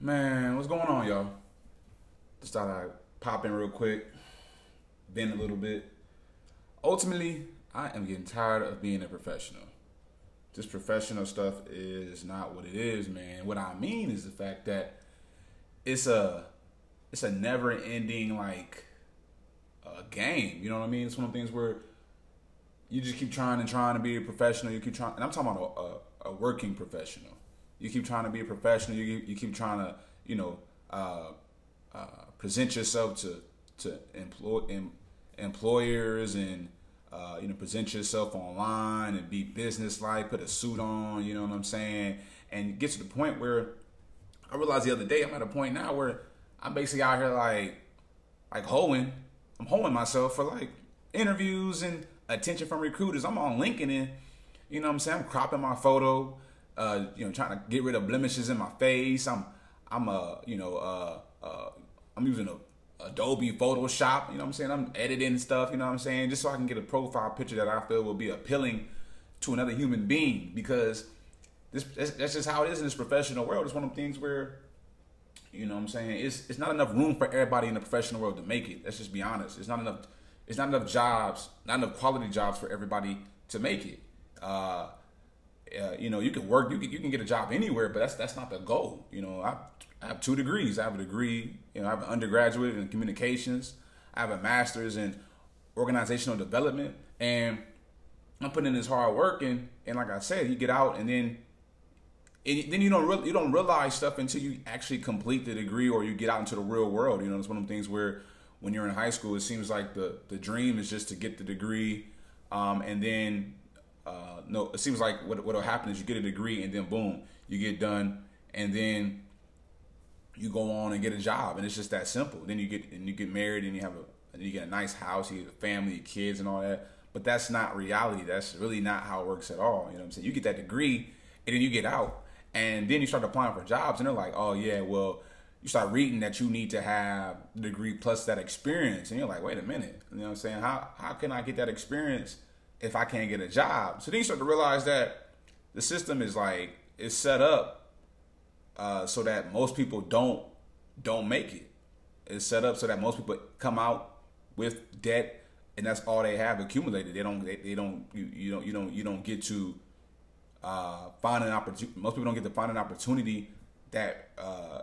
Man, what's going on, y'all? Just thought I'd pop in real quick, bend a little bit. Ultimately, I am getting tired of being a professional. This professional stuff is not what it is, man. What I mean is the fact that it's a it's a never ending like a game. You know what I mean? It's one of the things where you just keep trying and trying to be a professional. You keep trying, and I'm talking about a, a, a working professional. You keep trying to be a professional. You you keep trying to you know uh, uh, present yourself to to employ em, employers and uh, you know present yourself online and be businesslike. Put a suit on. You know what I'm saying? And get to the point where I realized the other day I'm at a point now where I'm basically out here like like hoeing. I'm hoeing myself for like interviews and attention from recruiters. I'm on LinkedIn. You know what I'm saying? I'm cropping my photo uh, you know, trying to get rid of blemishes in my face. I'm, I'm, a, you know, uh, uh, I'm using a Adobe Photoshop. You know what I'm saying? I'm editing stuff. You know what I'm saying? Just so I can get a profile picture that I feel will be appealing to another human being. Because this, that's, just how it is in this professional world. It's one of the things where, you know what I'm saying? It's, it's not enough room for everybody in the professional world to make it. Let's just be honest. It's not enough. It's not enough jobs, not enough quality jobs for everybody to make it. Uh, uh, you know, you can work, you can, you can get a job anywhere, but that's that's not the goal. You know, I, I have two degrees. I have a degree, you know, I have an undergraduate in communications. I have a master's in organizational development, and I'm putting in this hard work. And and like I said, you get out, and then and then you don't really, you don't realize stuff until you actually complete the degree or you get out into the real world. You know, it's one of the things where when you're in high school, it seems like the the dream is just to get the degree, um, and then uh, no, it seems like what what'll happen is you get a degree and then boom, you get done, and then you go on and get a job, and it's just that simple. Then you get and you get married and you have a and you get a nice house, you get a family, kids, and all that. But that's not reality. That's really not how it works at all. You know what I'm saying? You get that degree, and then you get out, and then you start applying for jobs, and they're like, oh yeah, well. You start reading that you need to have degree plus that experience, and you're like, wait a minute, you know what I'm saying? How how can I get that experience if I can't get a job. So then you start to realize that the system is like is set up uh, so that most people don't don't make it. It's set up so that most people come out with debt, and that's all they have accumulated. They don't they, they don't you, you don't you don't you don't get to uh, find an opportunity. Most people don't get to find an opportunity that uh,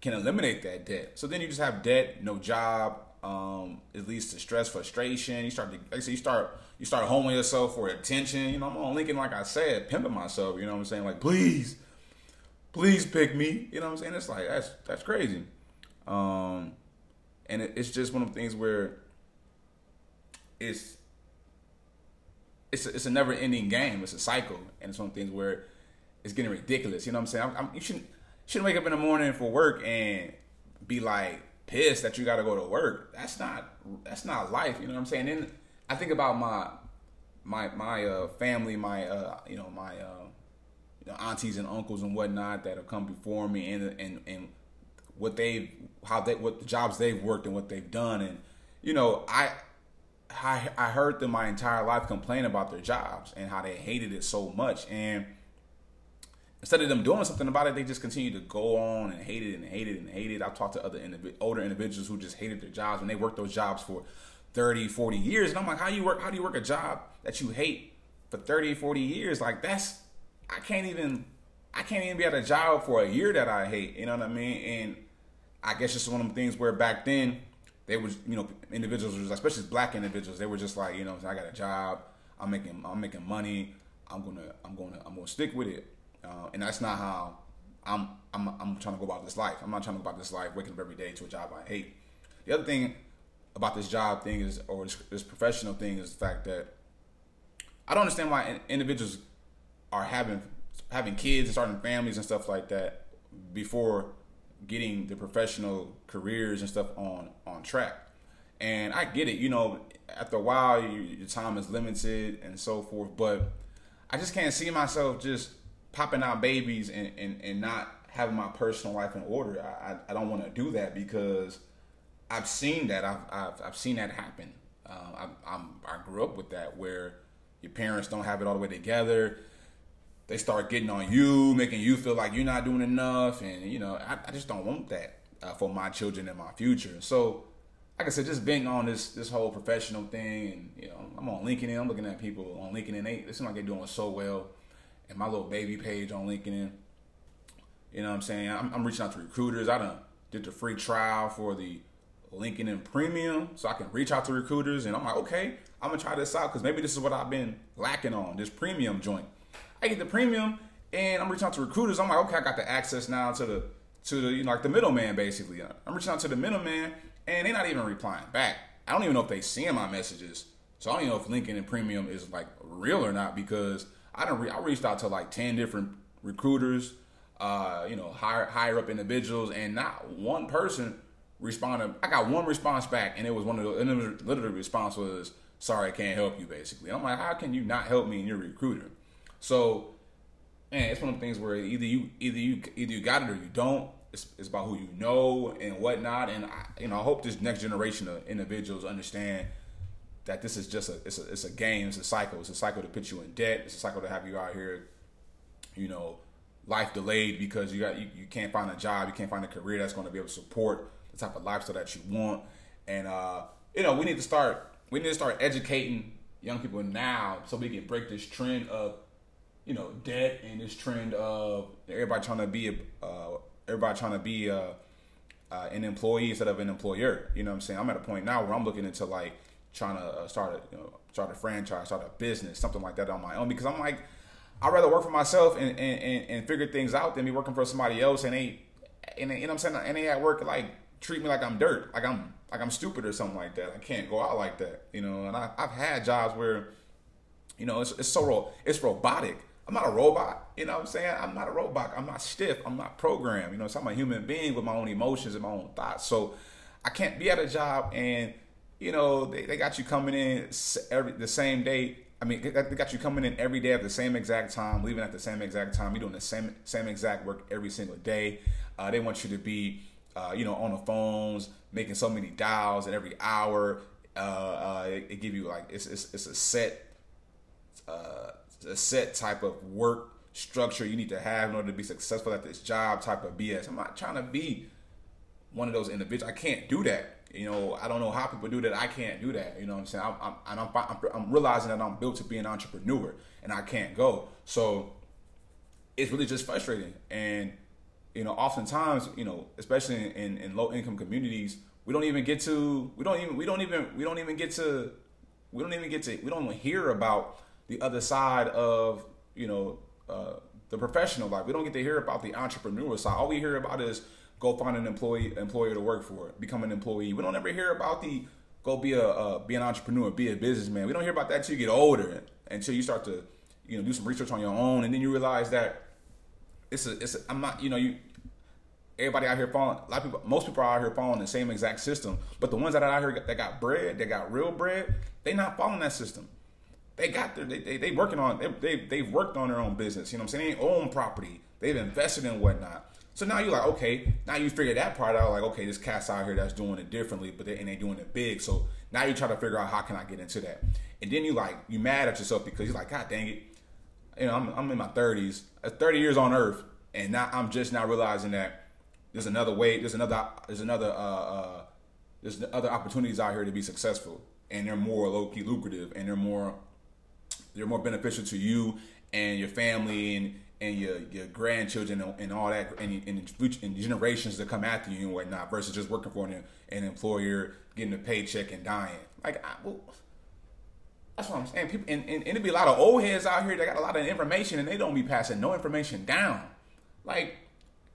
can eliminate that debt. So then you just have debt, no job, um, it leads to stress, frustration. You start to, like I said, you start you start homing yourself for attention. You know, I'm on LinkedIn, like I said, pimping myself. You know what I'm saying? Like, please, please pick me. You know what I'm saying? It's like that's that's crazy. Um, and it, it's just one of the things where it's it's a, it's a never ending game. It's a cycle, and it's one of the things where it's getting ridiculous. You know what I'm saying? I'm, I'm, you shouldn't shouldn't wake up in the morning for work and be like pissed that you got to go to work. That's not that's not life. You know what I'm saying? And I think about my my my uh, family, my uh, you know my uh, you know, aunties and uncles and whatnot that have come before me, and and and what they how they what the jobs they've worked and what they've done, and you know I. I, I heard them my entire life complain about their jobs and how they hated it so much. And instead of them doing something about it, they just continue to go on and hate it and hate it and hate it. I've talked to other indiv- older individuals who just hated their jobs and they worked those jobs for 30, 40 years. And I'm like, how you work? How do you work a job that you hate for 30, 40 years? Like that's, I can't even, I can't even be at a job for a year that I hate. You know what I mean? And I guess it's one of them things where back then they was, you know, individuals, especially black individuals, they were just like, you know, I got a job, I'm making, I'm making money, I'm gonna, I'm gonna, I'm gonna stick with it uh, and that's not how I'm, I'm I'm trying to go about this life. I'm not trying to go about this life waking up every day to a job I hate. The other thing about this job thing is, or this, this professional thing, is the fact that I don't understand why individuals are having having kids and starting families and stuff like that before getting the professional careers and stuff on on track. And I get it, you know, after a while your time is limited and so forth, but I just can't see myself just popping out babies and, and, and not having my personal life in order. I, I, don't want to do that because I've seen that. I've, I've, I've seen that happen. I, I'm, I grew up with that where your parents don't have it all the way together. they start getting on you, making you feel like you're not doing enough, and you know, I, I just don't want that uh, for my children and my future. So, like I said, just being on this this whole professional thing, and you know, I'm on LinkedIn. I'm looking at people on LinkedIn. They, they seem like they're doing so well, and my little baby page on LinkedIn. You know what I'm saying? I'm, I'm reaching out to recruiters. I done did the free trial for the LinkedIn Premium, so I can reach out to recruiters, and I'm like, okay, I'm gonna try this out because maybe this is what I've been lacking on this premium joint. I get the premium and I'm reaching out to recruiters. I'm like, okay, I got the access now to the to the you know like the middleman basically. I'm reaching out to the middleman and they're not even replying back. I don't even know if they seeing my messages. So I don't even know if LinkedIn Premium is like real or not because I don't re- I reached out to like ten different recruiters, uh, you know, higher higher up individuals, and not one person responded. I got one response back, and it was one of the and it was literally response was, "Sorry, I can't help you." Basically, I'm like, how can you not help me and you're a recruiter? So, man, it's one of the things where either you either you either you got it or you don't. It's, it's about who you know and whatnot. And I, you know, I hope this next generation of individuals understand that this is just a it's a it's a game. It's a cycle. It's a cycle to put you in debt. It's a cycle to have you out here, you know, life delayed because you got you, you can't find a job, you can't find a career that's going to be able to support the type of lifestyle that you want. And uh, you know, we need to start we need to start educating young people now so we can break this trend of you know debt and this trend of everybody trying to be a uh, everybody trying to be a, uh, an employee instead of an employer. You know what I'm saying? I'm at a point now where I'm looking into like trying to uh, start a you know start a franchise, start a business, something like that on my own because I'm like I'd rather work for myself and, and, and, and figure things out than be working for somebody else and they and they, you know what I'm saying and they at work like treat me like I'm dirt, like I'm like I'm stupid or something like that. I can't go out like that, you know. And I, I've had jobs where, you know, it's, it's so it's robotic I'm not a robot. You know what I'm saying? I'm not a robot. I'm not stiff. I'm not programmed. You know, so I'm a human being with my own emotions and my own thoughts. So I can't be at a job and, you know, they, they got you coming in every the same day. I mean, they got you coming in every day at the same exact time, leaving at the same exact time. You're doing the same same exact work every single day. Uh, they want you to be, uh, you know, on the phones, making so many dials at every hour. Uh, uh it, it give you like it's it's, it's a set uh, a set type of work structure you need to have in order to be successful at this job type of BS. I'm not trying to be one of those individuals. I can't do that. You know, I don't know how people do that. I can't do that. You know what I'm saying? I'm, I'm, I'm, I'm, I'm realizing that I'm built to be an entrepreneur and I can't go. So it's really just frustrating. And, you know, oftentimes, you know, especially in, in, in low income communities, we don't even get to, we don't even, we don't even, we don't even get to, we don't even get to, we don't even hear about the other side of you know uh, the professional life. We don't get to hear about the entrepreneur side. All we hear about is go find an employee employer to work for, become an employee. We don't ever hear about the go be a uh, be an entrepreneur, be a businessman. We don't hear about that until you get older, until you start to you know do some research on your own, and then you realize that it's a it's a, I'm not you know you everybody out here following a lot of people most people are out here following the same exact system but the ones that are out here that got bread that got real bread they not following that system they got their they, they, they working on they, they they've worked on their own business. You know what I'm saying? They own property. They've invested in whatnot. So now you're like, okay, now you figure that part out. Like, okay, this cat's out here that's doing it differently, but they and they doing it big. So now you try to figure out how can I get into that. And then you like you mad at yourself because you're like, God dang it, you know, I'm I'm in my 30s, uh, 30 years on Earth, and now I'm just now realizing that there's another way, there's another there's another uh, uh there's other opportunities out here to be successful, and they're more low key lucrative, and they're more they're more beneficial to you and your family and and your your grandchildren and all that and, and, and generations that come after you and whatnot versus just working for an, an employer getting a paycheck and dying. Like I, well, that's what I'm saying. People and, and, and it'd be a lot of old heads out here that got a lot of information and they don't be passing no information down. Like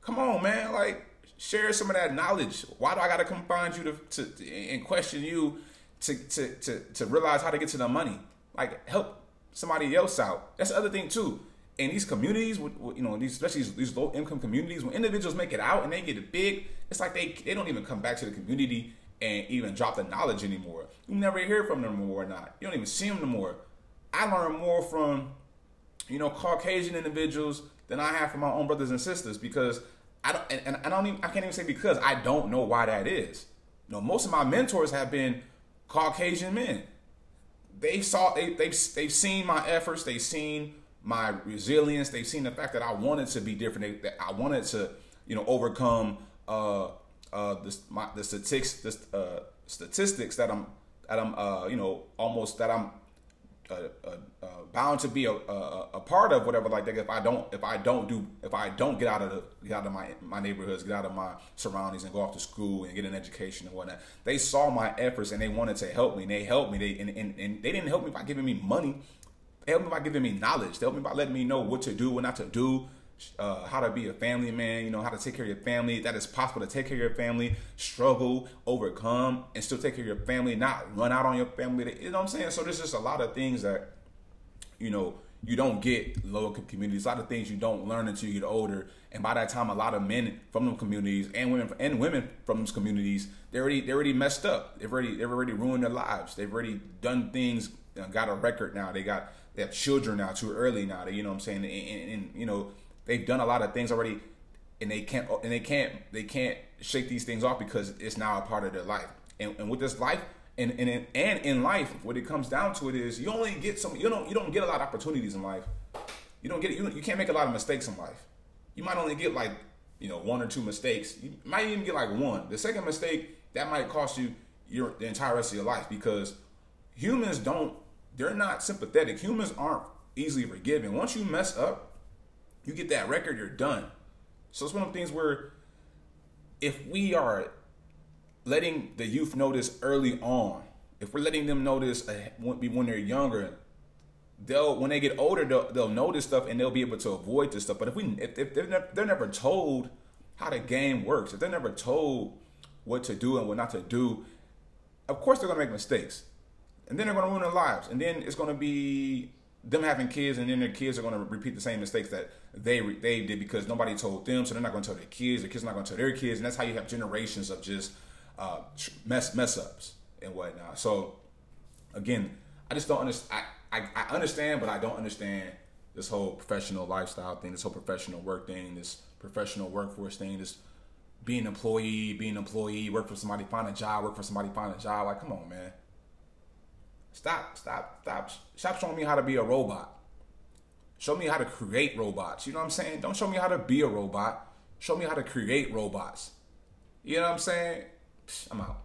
come on man. Like share some of that knowledge. Why do I gotta come find you to, to and question you to, to to to realize how to get to the money? Like help somebody else out. That's the other thing too. In these communities, you know, these especially these, these low income communities, when individuals make it out and they get it big, it's like they they don't even come back to the community and even drop the knowledge anymore. You never hear from them more or not. You don't even see them no more. I learn more from, you know, Caucasian individuals than I have from my own brothers and sisters because I don't, and, and I don't even, I can't even say because I don't know why that is. You know, most of my mentors have been Caucasian men they saw they they've they've seen my efforts, they've seen my resilience. They've seen the fact that I wanted to be different. That I wanted to, you know, overcome uh, uh, the my, the statistics, uh, statistics that I'm that I'm, uh, you know, almost that I'm uh, uh, uh, bound to be a, a, a, part of whatever like that if I don't if I don't do if I don't get out of the get out of my my neighborhoods get out of my surroundings and go off to school and get an education and whatnot they saw my efforts and they wanted to help me and they helped me they and, and, and they didn't help me by giving me money helped me by giving me knowledge helped me by letting me know what to do what not to do uh, how to be a family man, you know, how to take care of your family. That is possible to take care of your family, struggle, overcome, and still take care of your family, not run out on your family. You know what I'm saying? So there's just a lot of things that, you know, you don't get lower communities. A lot of things you don't learn until you get older. And by that time, a lot of men from those communities and women and women from those communities, they already they already messed up. They've already they've already ruined their lives. They've already done things. Got a record now. They got they have children now too early now. You know what I'm saying? And, and, and you know they've done a lot of things already and they can't and they can't they can't shake these things off because it's now a part of their life and, and with this life and, and and in life what it comes down to it is you only get some you don't you don't get a lot of opportunities in life you don't get you, you can't make a lot of mistakes in life you might only get like you know one or two mistakes you might even get like one the second mistake that might cost you your the entire rest of your life because humans don't they're not sympathetic humans aren't easily forgiven once you mess up you get that record, you're done. So it's one of the things where if we are letting the youth know this early on, if we're letting them notice when they're younger, they'll when they get older they'll, they'll know this stuff and they'll be able to avoid this stuff. But if we if, if they're, never, they're never told how the game works, if they're never told what to do and what not to do, of course they're gonna make mistakes, and then they're gonna ruin their lives, and then it's gonna be them having kids and then their kids are going to repeat the same mistakes that they they did because nobody told them, so they're not going to tell their kids. Their kids are not going to tell their kids, and that's how you have generations of just uh, mess mess ups and whatnot. So again, I just don't understand. I, I, I understand, but I don't understand this whole professional lifestyle thing, this whole professional work thing, this professional workforce thing, this being an employee, being an employee, work for somebody, find a job, work for somebody, find a job. Like, come on, man. Stop, stop, stop. Stop showing me how to be a robot. Show me how to create robots. You know what I'm saying? Don't show me how to be a robot. Show me how to create robots. You know what I'm saying? I'm out.